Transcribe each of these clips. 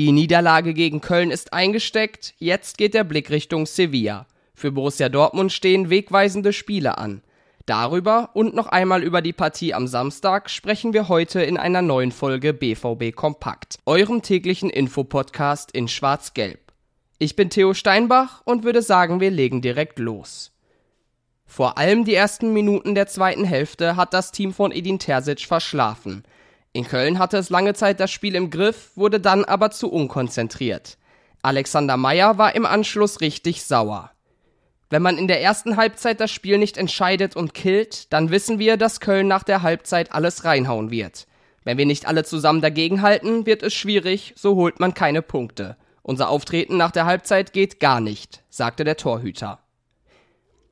Die Niederlage gegen Köln ist eingesteckt, jetzt geht der Blick Richtung Sevilla. Für Borussia Dortmund stehen wegweisende Spiele an. Darüber und noch einmal über die Partie am Samstag sprechen wir heute in einer neuen Folge BVB Kompakt, eurem täglichen Infopodcast in Schwarz-Gelb. Ich bin Theo Steinbach und würde sagen, wir legen direkt los. Vor allem die ersten Minuten der zweiten Hälfte hat das Team von Edin Terzic verschlafen. In Köln hatte es lange Zeit das Spiel im Griff, wurde dann aber zu unkonzentriert. Alexander Meyer war im Anschluss richtig sauer. Wenn man in der ersten Halbzeit das Spiel nicht entscheidet und killt, dann wissen wir, dass Köln nach der Halbzeit alles reinhauen wird. Wenn wir nicht alle zusammen dagegenhalten, wird es schwierig, so holt man keine Punkte. Unser Auftreten nach der Halbzeit geht gar nicht, sagte der Torhüter.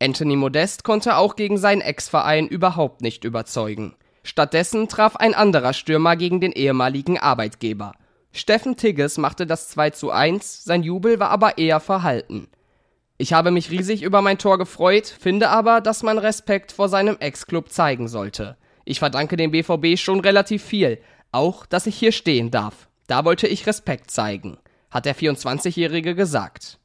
Anthony Modest konnte auch gegen seinen Ex-Verein überhaupt nicht überzeugen. Stattdessen traf ein anderer Stürmer gegen den ehemaligen Arbeitgeber. Steffen Tigges machte das 2 zu 1, sein Jubel war aber eher verhalten. Ich habe mich riesig über mein Tor gefreut, finde aber, dass man Respekt vor seinem Ex-Club zeigen sollte. Ich verdanke dem BVB schon relativ viel, auch dass ich hier stehen darf. Da wollte ich Respekt zeigen, hat der 24-Jährige gesagt.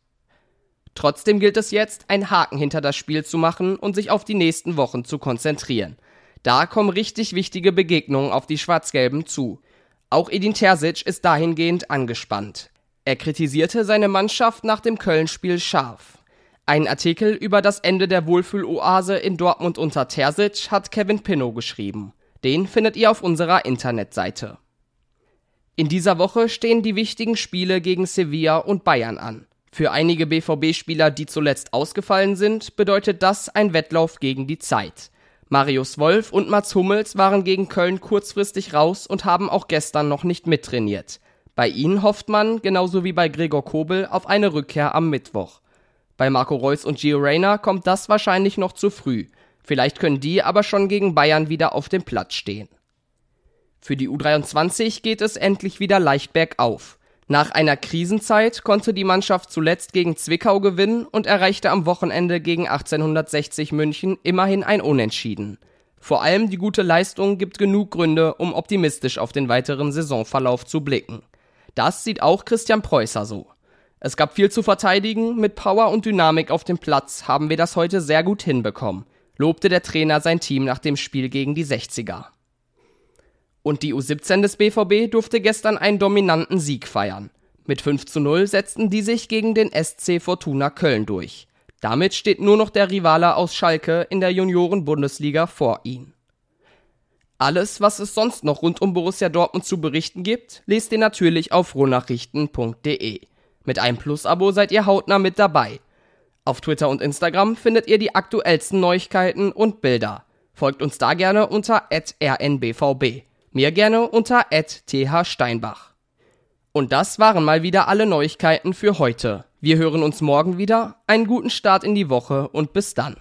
Trotzdem gilt es jetzt, einen Haken hinter das Spiel zu machen und sich auf die nächsten Wochen zu konzentrieren. Da kommen richtig wichtige Begegnungen auf die Schwarz-Gelben zu. Auch Edin Terzic ist dahingehend angespannt. Er kritisierte seine Mannschaft nach dem Köln-Spiel scharf. Ein Artikel über das Ende der Wohlfühloase in Dortmund unter Terzic hat Kevin Pinnow geschrieben. Den findet ihr auf unserer Internetseite. In dieser Woche stehen die wichtigen Spiele gegen Sevilla und Bayern an. Für einige BVB-Spieler, die zuletzt ausgefallen sind, bedeutet das ein Wettlauf gegen die Zeit. Marius Wolf und Mats Hummels waren gegen Köln kurzfristig raus und haben auch gestern noch nicht mittrainiert. Bei ihnen hofft man, genauso wie bei Gregor Kobel, auf eine Rückkehr am Mittwoch. Bei Marco Reus und Gio Reyna kommt das wahrscheinlich noch zu früh. Vielleicht können die aber schon gegen Bayern wieder auf dem Platz stehen. Für die U23 geht es endlich wieder leicht bergauf. Nach einer Krisenzeit konnte die Mannschaft zuletzt gegen Zwickau gewinnen und erreichte am Wochenende gegen 1860 München immerhin ein Unentschieden. Vor allem die gute Leistung gibt genug Gründe, um optimistisch auf den weiteren Saisonverlauf zu blicken. Das sieht auch Christian Preußer so. Es gab viel zu verteidigen, mit Power und Dynamik auf dem Platz haben wir das heute sehr gut hinbekommen, lobte der Trainer sein Team nach dem Spiel gegen die 60er. Und die U17 des BVB durfte gestern einen dominanten Sieg feiern. Mit 5 zu 0 setzten die sich gegen den SC Fortuna Köln durch. Damit steht nur noch der Rivale aus Schalke in der Junioren-Bundesliga vor ihnen. Alles, was es sonst noch rund um Borussia Dortmund zu berichten gibt, lest ihr natürlich auf rohnachrichten.de. Mit einem Plus-Abo seid ihr hautnah mit dabei. Auf Twitter und Instagram findet ihr die aktuellsten Neuigkeiten und Bilder. Folgt uns da gerne unter rnbvb. Mir gerne unter thsteinbach. Und das waren mal wieder alle Neuigkeiten für heute. Wir hören uns morgen wieder. Einen guten Start in die Woche und bis dann.